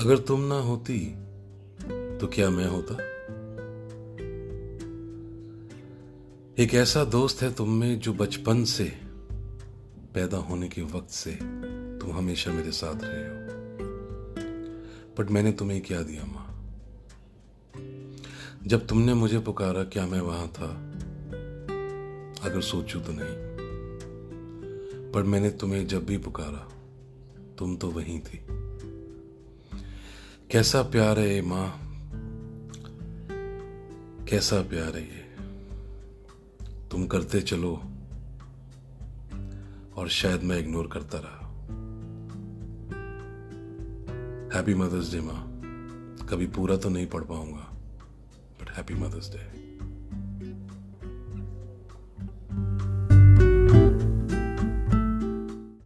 अगर तुम ना होती तो क्या मैं होता? एक ऐसा दोस्त है तुम में जो बचपन से पैदा होने के वक्त से तुम हमेशा मेरे साथ रहे हो। बट मैंने तुम्हें क्या दिया, माँ? जब तुमने मुझे पुकारा, क्या मैं वहाँ था? अगर सोचू तो नहीं। पर मैंने तुम्हें जब भी पुकारा, तुम तो वहीं थी। कैसा प्यार है ये माँ? कैसा प्यार है ये? तुम करते चलो और शायद मैं इग्नोर करता रहा। हैप्पी मदर्स डे माँ। कभी पूरा तो नहीं पढ़ पाऊँगा बट हैप्पी मदर्स डे